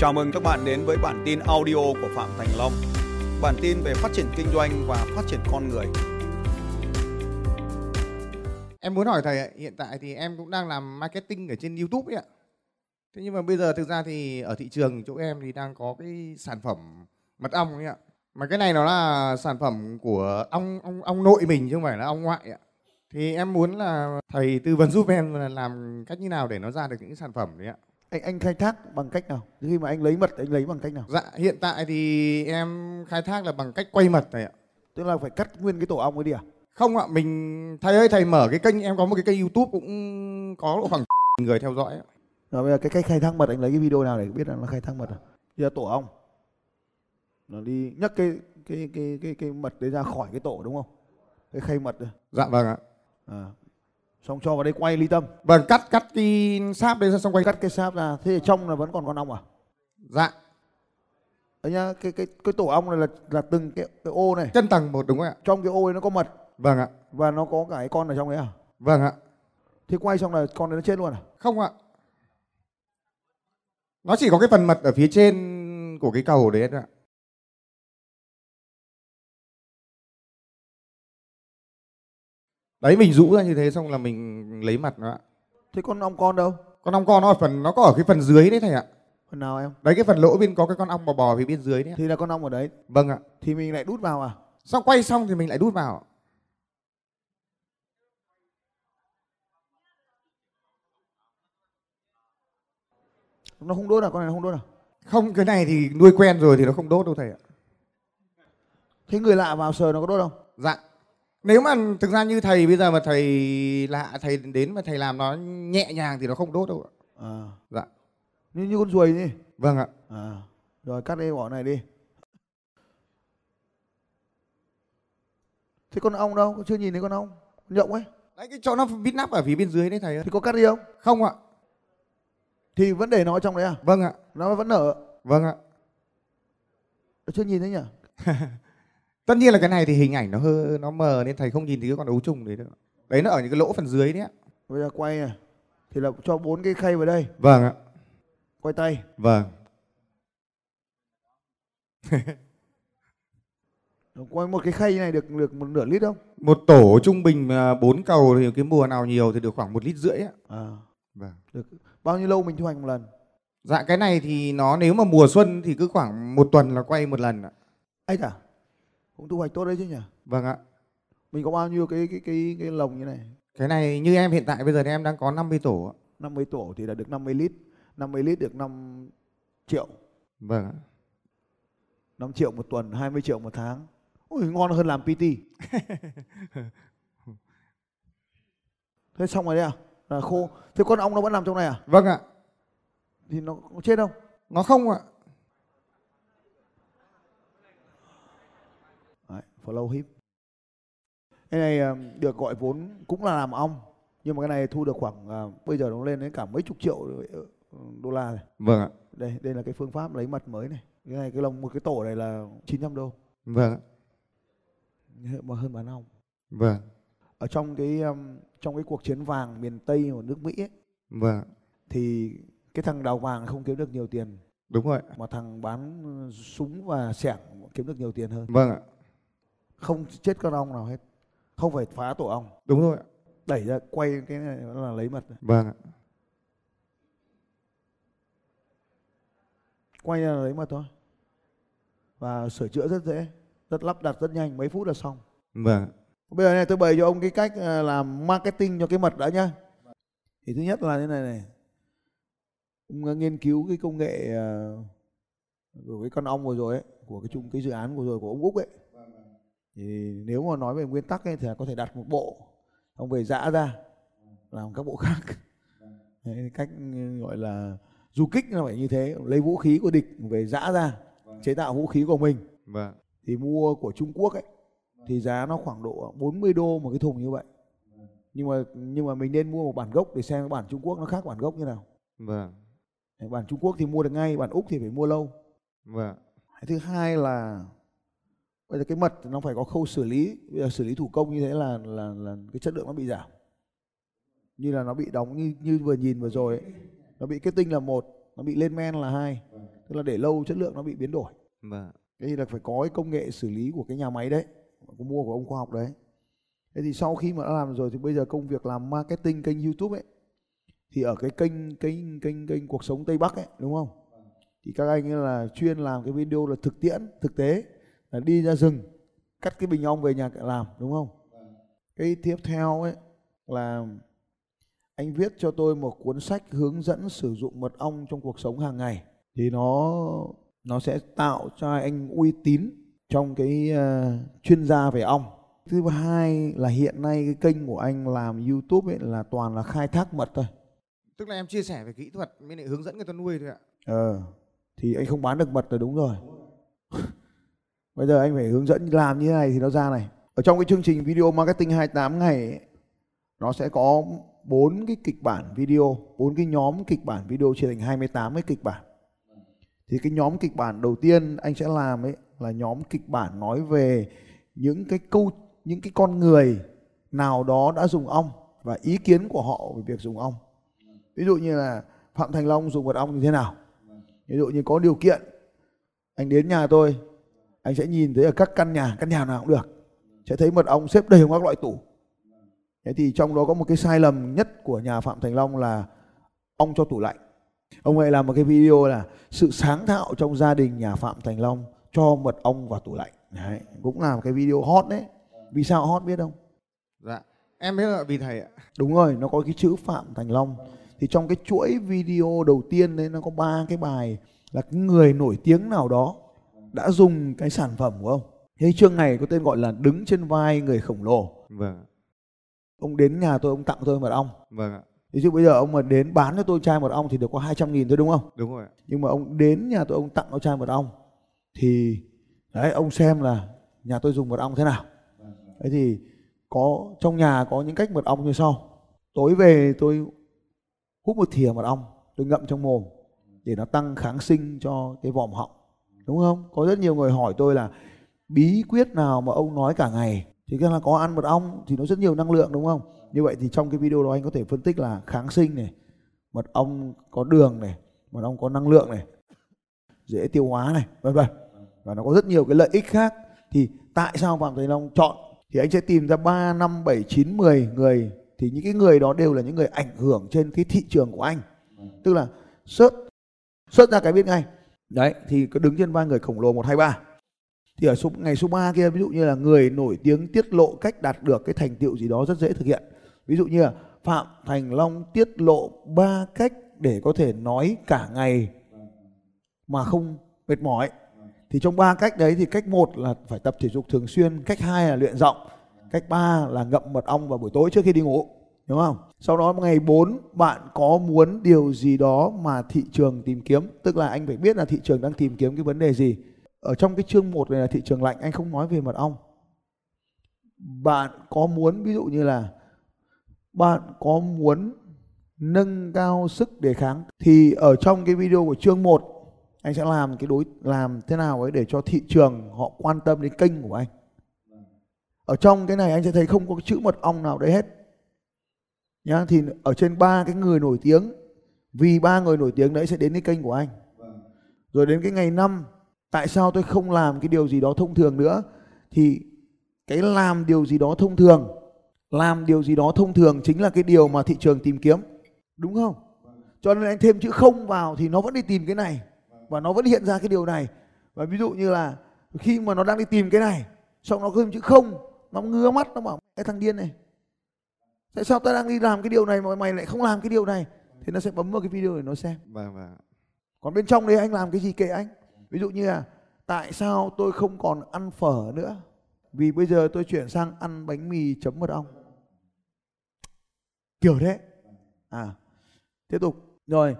Chào mừng các bạn đến với bản tin audio của Phạm Thành Long. Bản tin về phát triển kinh doanh và phát triển con người. Em muốn hỏi thầy ạ, hiện tại thì em cũng đang làm marketing ở trên YouTube ấy ạ. Thế nhưng mà bây giờ thực ra thì ở thị trường chỗ em thì đang có cái sản phẩm mật ong ấy ạ. Mà cái này nó là sản phẩm của ong ong ong nội mình chứ không phải là ong ngoại ạ. Thì em muốn là thầy tư vấn giúp em là làm cách như nào để nó ra được những sản phẩm đấy ạ anh anh khai thác bằng cách nào khi mà anh lấy mật anh lấy bằng cách nào Dạ hiện tại thì em khai thác là bằng cách quay mật này ạ. tức là phải cắt nguyên cái tổ ong ấy đi à Không ạ, mình thầy ơi thầy mở cái kênh em có một cái kênh YouTube cũng có khoảng người theo dõi ạ. rồi bây giờ cái cách khai thác mật anh lấy cái video nào để biết là nó khai thác mật à bây giờ tổ ong nó đi nhấc cái cái cái cái cái mật đấy ra khỏi cái tổ đúng không cái khay mật này. Dạ vâng ạ. à. Xong cho vào đây quay ly tâm Vâng cắt cắt cái sáp đấy ra xong quay cắt cái sáp ra thế thì trong là vẫn còn con ong à Dạ Đấy nhá cái cái cái tổ ong này là là từng cái cái ô này chân tầng một đúng không ạ? trong cái ô ấy nó có mật Vâng ạ. và nó có cả cái con ở trong đấy à Vâng ạ. thế quay xong là con đấy nó chết luôn à Không ạ. Nó chỉ có cái phần mật ở phía trên của cái cầu đấy ạ. Đấy mình rũ ra như thế xong là mình lấy mặt nó ạ. thế con ong con đâu Con ong con nó ở phần nó có ở cái phần dưới đấy thầy ạ. phần nào em Đấy cái phần lỗ bên có cái con ong bò bò phía bên dưới đấy ạ. thì là con ong ở đấy Vâng ạ. thì mình lại đút vào à Xong quay xong thì mình lại đút vào. nó không đốt à con này nó không đốt à Không cái này thì nuôi quen rồi thì nó không đốt đâu thầy ạ. thế người lạ vào sờ nó có đốt không Dạ. Nếu mà thực ra như thầy bây giờ mà thầy lạ thầy đến mà thầy làm nó nhẹ nhàng thì nó không đốt đâu ạ. à Dạ. như như con ruồi đi Vâng ạ. à rồi cắt đi bỏ này đi thế con ong đâu chưa nhìn thấy con ong con nhộng ấy Đấy cái chỗ nó vít nắp ở phía bên dưới đấy thầy ơi. thì có cắt đi không Không ạ. thì vẫn để nó trong đấy à Vâng ạ. nó vẫn nở Vâng ạ. chưa nhìn thấy nhỉ Tất nhiên là cái này thì hình ảnh nó hơi nó mờ nên thầy không nhìn thấy cái con ấu trùng đấy đâu. Đấy nó ở những cái lỗ phần dưới đấy ạ. bây giờ quay này thì là cho bốn cái khay vào đây Vâng ạ. quay tay Vâng. quay một cái khay này được được một nửa lít không Một tổ trung bình mà bốn cầu thì cái mùa nào nhiều thì được khoảng một lít rưỡi ạ. à Vâng. được bao nhiêu lâu mình thu hoạch một lần Dạ cái này thì nó nếu mà mùa xuân thì cứ khoảng một tuần là quay một lần ạ. ấy à cũng thu hoạch tốt đấy chứ nhỉ Vâng ạ. mình có bao nhiêu cái cái cái cái lồng như này Cái này như em hiện tại bây giờ thì em đang có 50 tổ ạ. 50 tổ thì là được 50 lít 50 lít được 5 triệu Vâng ạ. 5 triệu một tuần 20 triệu một tháng Ui, ngon hơn làm PT thế xong rồi đấy à là khô thế con ong nó vẫn nằm trong này à Vâng ạ. thì nó có chết không Nó không ạ. Đấy, follow him cái này ờ, được gọi vốn cũng là làm ong nhưng mà cái này thu được khoảng ờ, bây giờ nó lên đến cả mấy chục triệu ờ, đô la này Vâng ạ. đây đây là cái phương pháp lấy mật mới này cái này cái lồng một cái tổ này là 900 đô Vâng ạ. mà hơn bán ong Vâng. ở trong cái trong cái cuộc chiến vàng miền Tây của nước Mỹ ấy, Vâng. thì cái thằng đào vàng không kiếm được nhiều tiền Đúng rồi. mà thằng bán súng và sẻng kiếm được nhiều tiền hơn Vâng ạ. Không chết con ong nào hết. Không phải phá tổ ong. Đúng rồi ạ. đẩy ra quay cái này là lấy mật Vâng ạ. quay ra là lấy mật thôi. Và sửa chữa rất dễ rất lắp đặt rất nhanh mấy phút là xong. Vâng. bây giờ này tôi bày cho ông cái cách uh, làm marketing cho cái mật đã nhá. Thì thứ nhất là thế này này. Ông uh, nghiên cứu cái công nghệ uh, của cái con ong vừa rồi ấy của cái chung cái dự án vừa rồi của ông úc ấy thì nếu mà nói về nguyên tắc ấy thì có thể đặt một bộ ông về giã ra làm các bộ khác Đấy, cách gọi là du kích nó phải như thế lấy vũ khí của địch về giã ra chế tạo vũ khí của mình Vâng. thì mua của Trung Quốc ấy thì giá nó khoảng độ 40 đô một cái thùng như vậy nhưng mà nhưng mà mình nên mua một bản gốc để xem bản Trung Quốc nó khác bản gốc như nào Vâng. Bản Trung Quốc thì mua được ngay bản Úc thì phải mua lâu Vâng. Thứ hai là bây giờ cái mật nó phải có khâu xử lý. Bây giờ xử lý thủ công như thế là là là cái chất lượng nó bị giảm. Như là nó bị đóng như như vừa nhìn vừa rồi ấy. nó bị kết tinh là một nó bị lên men là hai. Tức là để lâu chất lượng nó bị biến đổi. Vâng. thế thì là phải có cái công nghệ xử lý của cái nhà máy đấy có mua của ông khoa học đấy. Thế thì sau khi mà đã làm rồi thì bây giờ công việc làm marketing kênh youtube ấy thì ở cái kênh kênh kênh kênh cuộc sống tây bắc ấy đúng không? Thì các anh ấy là chuyên làm cái video là thực tiễn thực tế là đi ra rừng cắt cái bình ong về nhà làm đúng không? Cái tiếp theo ấy là anh viết cho tôi một cuốn sách hướng dẫn sử dụng mật ong trong cuộc sống hàng ngày. Thì nó nó sẽ tạo cho anh uy tín trong cái ờ, chuyên gia về ong. Thứ hai là hiện nay cái kênh của anh làm youtube ấy là toàn là khai thác mật thôi. Tức là em chia sẻ về kỹ thuật mới lại hướng dẫn người ta nuôi thôi ạ. Ờ thì anh không bán được mật là đúng rồi bây giờ anh phải hướng dẫn làm như thế này thì nó ra này. Ở trong cái chương trình video marketing 28 ngày ấy, nó sẽ có bốn cái kịch bản video bốn cái nhóm kịch bản video chia thành 28 cái kịch bản. Thì cái nhóm kịch bản đầu tiên anh sẽ làm ấy là nhóm kịch bản nói về những cái câu những cái con người nào đó đã dùng ong và ý kiến của họ về việc dùng ong. Ví dụ như là phạm thành long dùng mật ong như thế nào? Ví dụ như có điều kiện anh đến nhà tôi anh sẽ nhìn thấy ở các căn nhà căn nhà nào cũng được. Sẽ thấy mật ong xếp đầy các loại tủ. Thế thì trong đó có một cái sai lầm nhất của nhà phạm thành long là ong cho tủ lạnh. Ông ấy làm một cái video là sự sáng tạo trong gia đình nhà phạm thành long cho mật ong vào tủ lạnh. Đấy, cũng là một cái video hot đấy. Vì sao hot biết không? Dạ em biết là vì thầy ạ. Đúng rồi, nó có cái chữ Phạm Thành Long. Thì trong cái chuỗi video đầu tiên đấy nó có ba cái bài là cái người nổi tiếng nào đó đã dùng cái sản phẩm của ông. Thế chương này có tên gọi là đứng trên vai người khổng lồ. Vâng. Ông đến nhà tôi ông tặng tôi mật ong. Vâng ạ. Ví dụ bây giờ ông mà đến bán cho tôi chai mật ong thì được có 200 nghìn thôi đúng không? Đúng rồi. Nhưng mà ông đến nhà tôi ông tặng tôi chai mật ong thì đấy ông xem là nhà tôi dùng mật ong thế nào. Thế thì có trong nhà có những cách mật ong như sau. Tối về tôi hút một thìa mật ong, tôi ngậm trong mồm để nó tăng kháng sinh cho cái vòm họng. Đúng không? Có rất nhiều người hỏi tôi là bí quyết nào mà ông nói cả ngày thì cái là có ăn mật ong thì nó rất nhiều năng lượng đúng không? Như vậy thì trong cái video đó anh có thể phân tích là kháng sinh này, mật ong có đường này, mật ong có năng lượng này, dễ tiêu hóa này, vân vân. Và nó có rất nhiều cái lợi ích khác. Thì tại sao Phạm Thành Long chọn thì anh sẽ tìm ra 3, 5, 7, 9, 10 người thì những cái người đó đều là những người ảnh hưởng trên cái thị trường của anh. Tức là xuất xuất ra cái biết ngay. Đấy thì có đứng trên vai người khổng lồ 1 2 3. Thì ở số, ngày số 3 kia ví dụ như là người nổi tiếng tiết lộ cách đạt được cái thành tựu gì đó rất dễ thực hiện. Ví dụ như là Phạm Thành Long tiết lộ ba cách để có thể nói cả ngày mà không mệt mỏi. Thì trong ba cách đấy thì cách một là phải tập thể dục thường xuyên, cách hai là luyện giọng, cách ba là ngậm mật ong vào buổi tối trước khi đi ngủ, đúng không? Sau đó ngày 4 bạn có muốn điều gì đó mà thị trường tìm kiếm, tức là anh phải biết là thị trường đang tìm kiếm cái vấn đề gì. Ở trong cái chương 1 này là thị trường lạnh, anh không nói về mật ong. Bạn có muốn ví dụ như là bạn có muốn nâng cao sức đề kháng thì ở trong cái video của chương 1 anh sẽ làm cái đối làm thế nào ấy để cho thị trường họ quan tâm đến kênh của anh ở trong cái này anh sẽ thấy không có chữ mật ong nào đấy hết nhá thì ở trên ba cái người nổi tiếng vì ba người nổi tiếng đấy sẽ đến cái kênh của anh. Rồi đến cái ngày năm tại sao tôi không làm cái điều gì đó thông thường nữa? Thì cái làm điều gì đó thông thường làm điều gì đó thông thường chính là cái điều mà thị trường tìm kiếm. Đúng không? Cho nên anh thêm chữ không vào thì nó vẫn đi tìm cái này. Và nó vẫn hiện ra cái điều này. Và ví dụ như là khi mà nó đang đi tìm cái này xong nó thêm chữ không nó ngứa mắt nó bảo cái thằng điên này tại sao ta đang đi làm cái điều này mà mày lại không làm cái điều này? Thì nó sẽ bấm vào cái video để nó xem. Vâng vâng. còn bên trong đấy anh làm cái gì kệ anh? Ví dụ như là tại sao tôi không còn ăn phở nữa? Vì bây giờ tôi chuyển sang ăn bánh mì chấm mật ong. Kiểu thế. À tiếp tục. Rồi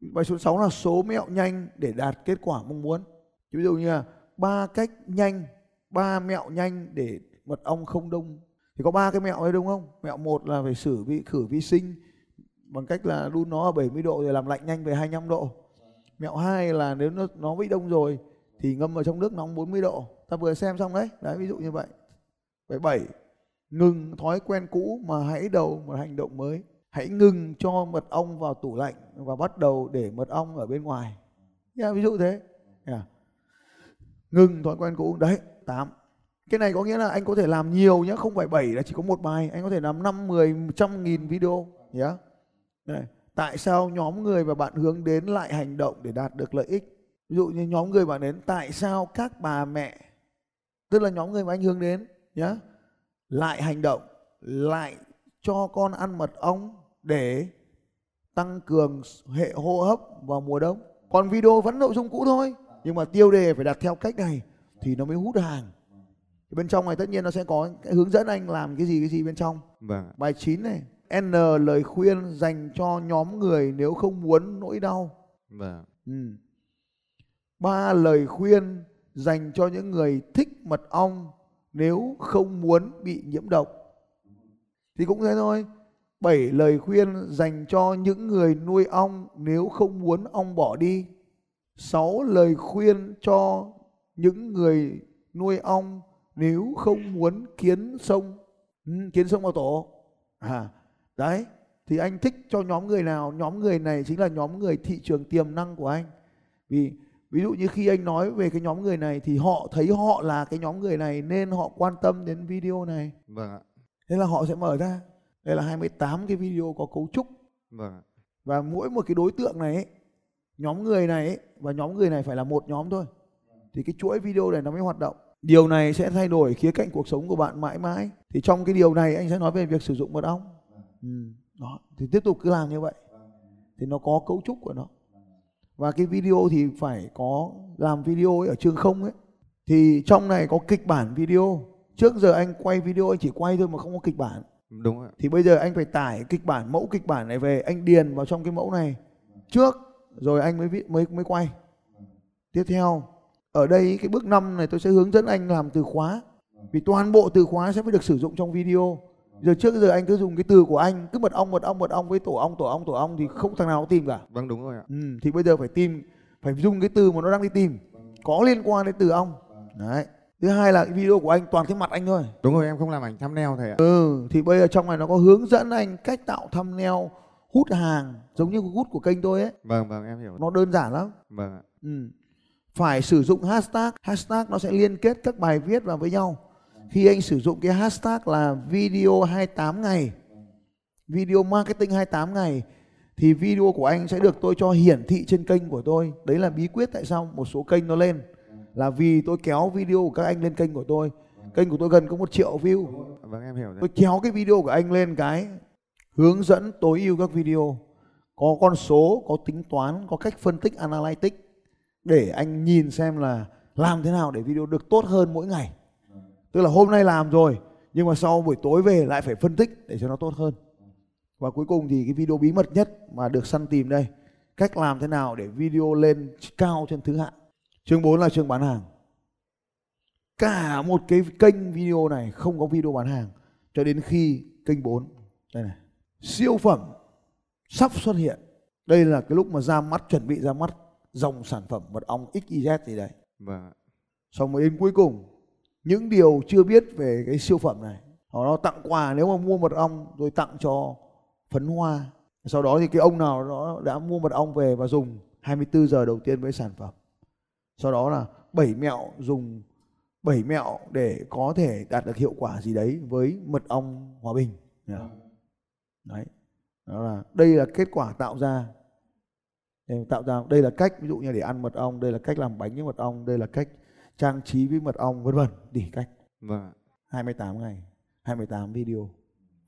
bài số 6 là số mẹo nhanh để đạt kết quả mong muốn. Ví dụ như là ba cách nhanh ba mẹo nhanh để mật ong không đông thì có ba cái mẹo đấy đúng không mẹo một là phải xử vi khử vi sinh bằng cách là đun nó ở 70 độ rồi làm lạnh nhanh về 25 độ mẹo hai là nếu nó nó bị đông rồi thì ngâm vào trong nước nóng 40 độ ta vừa xem xong đấy đấy ví dụ như vậy vậy bảy ngừng thói quen cũ mà hãy đầu một hành động mới hãy ngừng cho mật ong vào tủ lạnh và bắt đầu để mật ong ở bên ngoài. Yeah, ví dụ thế. Yeah. Ngừng thói quen cũ. Đấy, 8. Cái này có nghĩa là anh có thể làm nhiều nhé, không phải 7 là chỉ có một bài. Anh có thể làm 5, 10, 100 nghìn video. Yeah. Này, tại sao nhóm người mà bạn hướng đến lại hành động để đạt được lợi ích? Ví dụ như nhóm người bạn đến, tại sao các bà mẹ, tức là nhóm người mà anh hướng đến, nhá, lại hành động, lại cho con ăn mật ong để tăng cường hệ hô hấp vào mùa đông. Còn video vẫn nội dung cũ thôi, nhưng mà tiêu đề phải đặt theo cách này thì nó mới hút hàng. Bên trong này tất nhiên nó sẽ có cái hướng dẫn anh làm cái gì cái gì bên trong. Vâng. Bài 9 này, N lời khuyên dành cho nhóm người nếu không muốn nỗi đau. Vâng. Ừ. Ba lời khuyên dành cho những người thích mật ong nếu không muốn bị nhiễm độc. Thì cũng thế thôi. Bảy lời khuyên dành cho những người nuôi ong nếu không muốn ong bỏ đi. Sáu lời khuyên cho những người nuôi ong nếu không muốn kiến sông ừ, kiến sông vào tổ. À, đấy. Thì anh thích cho nhóm người nào? Nhóm người này chính là nhóm người thị trường tiềm năng của anh. Vì ví dụ như khi anh nói về cái nhóm người này thì họ thấy họ là cái nhóm người này nên họ quan tâm đến video này. Vâng ạ. Thế là họ sẽ mở ra. Đây là 28 cái video có cấu trúc Vâng ạ. và mỗi một cái đối tượng này ấy, nhóm người này ấy, và nhóm người này phải là một nhóm thôi. Thì cái chuỗi video này nó mới hoạt động. Điều này sẽ thay đổi khía cạnh cuộc sống của bạn mãi mãi. Thì trong cái điều này anh sẽ nói về việc sử dụng mật ong. Ừ. Đó. Thì tiếp tục cứ làm như vậy. Thì nó có cấu trúc của nó. Và cái video thì phải có làm video ấy ở trường không ấy. Thì trong này có kịch bản video. Trước giờ anh quay video anh chỉ quay thôi mà không có kịch bản. Đúng ạ. Thì bây giờ anh phải tải kịch bản mẫu kịch bản này về anh điền vào trong cái mẫu này trước rồi anh mới viết mới mới quay. Tiếp theo ở đây cái bước 5 này tôi sẽ hướng dẫn anh làm từ khóa. Vì toàn bộ từ khóa sẽ phải được sử dụng trong video. Giờ trước giờ anh cứ dùng cái từ của anh cứ mật ong mật ong mật ong với tổ ong tổ ong tổ ong thì không thằng nào tìm cả. Vâng đúng rồi ạ. Ừ, thì bây giờ phải tìm phải dùng cái từ mà nó đang đi tìm có liên quan đến từ ong. Đấy. Thứ hai là cái video của anh toàn cái mặt anh thôi. Đúng rồi em không làm ảnh thumbnail thầy ạ. Ừ, thì bây giờ trong này nó có hướng dẫn anh cách tạo thumbnail hút hàng giống như hút của kênh tôi ấy. Vâng vâng em hiểu. Nó đơn giản lắm. Vâng ạ. Ừ. Phải sử dụng hashtag, hashtag nó sẽ liên kết các bài viết vào với nhau. Khi anh sử dụng cái hashtag là video 28 ngày, video marketing 28 ngày thì video của anh sẽ được tôi cho hiển thị trên kênh của tôi. Đấy là bí quyết tại sao một số kênh nó lên là vì tôi kéo video của các anh lên kênh của tôi. Kênh của tôi gần có một triệu view. Vâng em hiểu rồi. Tôi kéo cái video của anh lên cái hướng dẫn tối ưu các video. Có con số, có tính toán, có cách phân tích analytics để anh nhìn xem là làm thế nào để video được tốt hơn mỗi ngày. Tức là hôm nay làm rồi, nhưng mà sau buổi tối về lại phải phân tích để cho nó tốt hơn. Và cuối cùng thì cái video bí mật nhất mà được săn tìm đây. Cách làm thế nào để video lên cao trên thứ hạng. Chương 4 là chương bán hàng. Cả một cái kênh video này không có video bán hàng cho đến khi kênh 4 đây này. Siêu phẩm sắp xuất hiện. Đây là cái lúc mà ra mắt, chuẩn bị ra mắt dòng sản phẩm mật ong XYZ gì đấy. Vâng. Xong rồi đến cuối cùng những điều chưa biết về cái siêu phẩm này. Họ nó tặng quà nếu mà mua mật ong rồi tặng cho phấn hoa. Sau đó thì cái ông nào đó đã mua mật ong về và dùng 24 giờ đầu tiên với sản phẩm. Sau đó là 7 mẹo dùng 7 mẹo để có thể đạt được hiệu quả gì đấy với mật ong hòa bình. Đấy. Đó là đây là kết quả tạo ra để tạo ra đây là cách ví dụ như để ăn mật ong, đây là cách làm bánh với mật ong, đây là cách trang trí với mật ong vân vân, tỉ cách. Vâng ạ. 28 ngày, 28 video.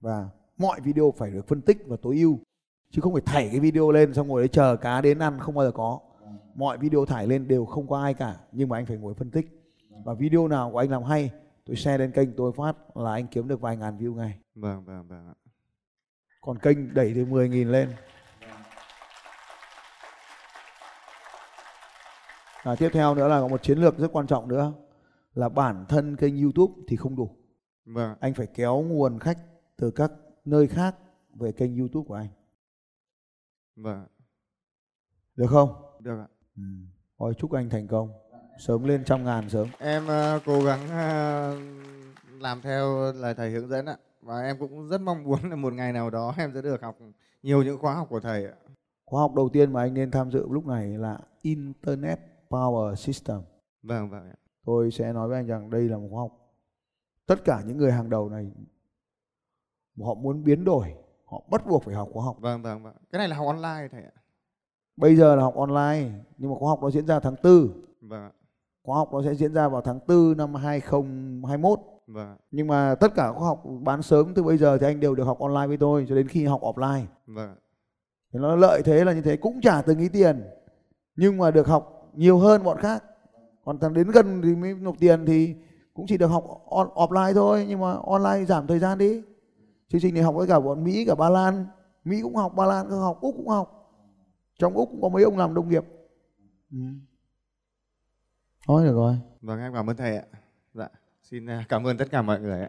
Và mọi video phải được phân tích và tối ưu chứ không phải thảy cái video lên xong rồi đấy chờ cá đến ăn không bao giờ có. Mọi video thải lên đều không có ai cả nhưng mà anh phải ngồi phân tích. Và video nào của anh làm hay, tôi share lên kênh tôi phát là anh kiếm được vài ngàn view ngay. Vâng vâng vâng ạ. Còn kênh đẩy từ 10.000 lên. À, tiếp theo nữa là có một chiến lược rất quan trọng nữa là bản thân kênh YouTube thì không đủ. Vâng. Anh phải kéo nguồn khách từ các nơi khác về kênh YouTube của anh. Vâng. Được không? Được ạ. Ừ. Thôi chúc anh thành công. Sớm lên trăm ngàn sớm. Em ờ, cố gắng ờ, làm theo lời thầy hướng dẫn ạ và em cũng rất mong muốn là một ngày nào đó em sẽ được học nhiều những khóa học của thầy ạ. khóa học đầu tiên mà anh nên tham dự lúc này là Internet Power System. Vâng vâng tôi sẽ nói với anh rằng đây là một khóa học. Tất cả những người hàng đầu này họ muốn biến đổi họ bắt buộc phải học khóa học. Vâng vâng vâng. Cái này là học online thầy ạ. bây giờ là học online nhưng mà khóa học nó diễn ra tháng 4 Vâng ạ. khóa học nó sẽ diễn ra vào tháng 4 năm 2021 Vâng nhưng mà tất cả khóa học bán sớm từ bây giờ thì anh đều được học online với tôi cho đến khi học offline. Vâng thì nó lợi thế là như thế cũng trả từng ý tiền nhưng mà được học nhiều hơn bọn khác còn thằng đến gần thì mới nộp tiền thì cũng chỉ được học on, offline thôi nhưng mà online giảm thời gian đi chương trình này học với cả bọn Mỹ cả Ba Lan Mỹ cũng học Ba Lan cũng học Úc cũng học trong Úc cũng có mấy ông làm nông nghiệp ừ. thôi được rồi Vâng em cảm ơn thầy ạ. Dạ. Xin à, cảm ơn tất cả mọi người ạ.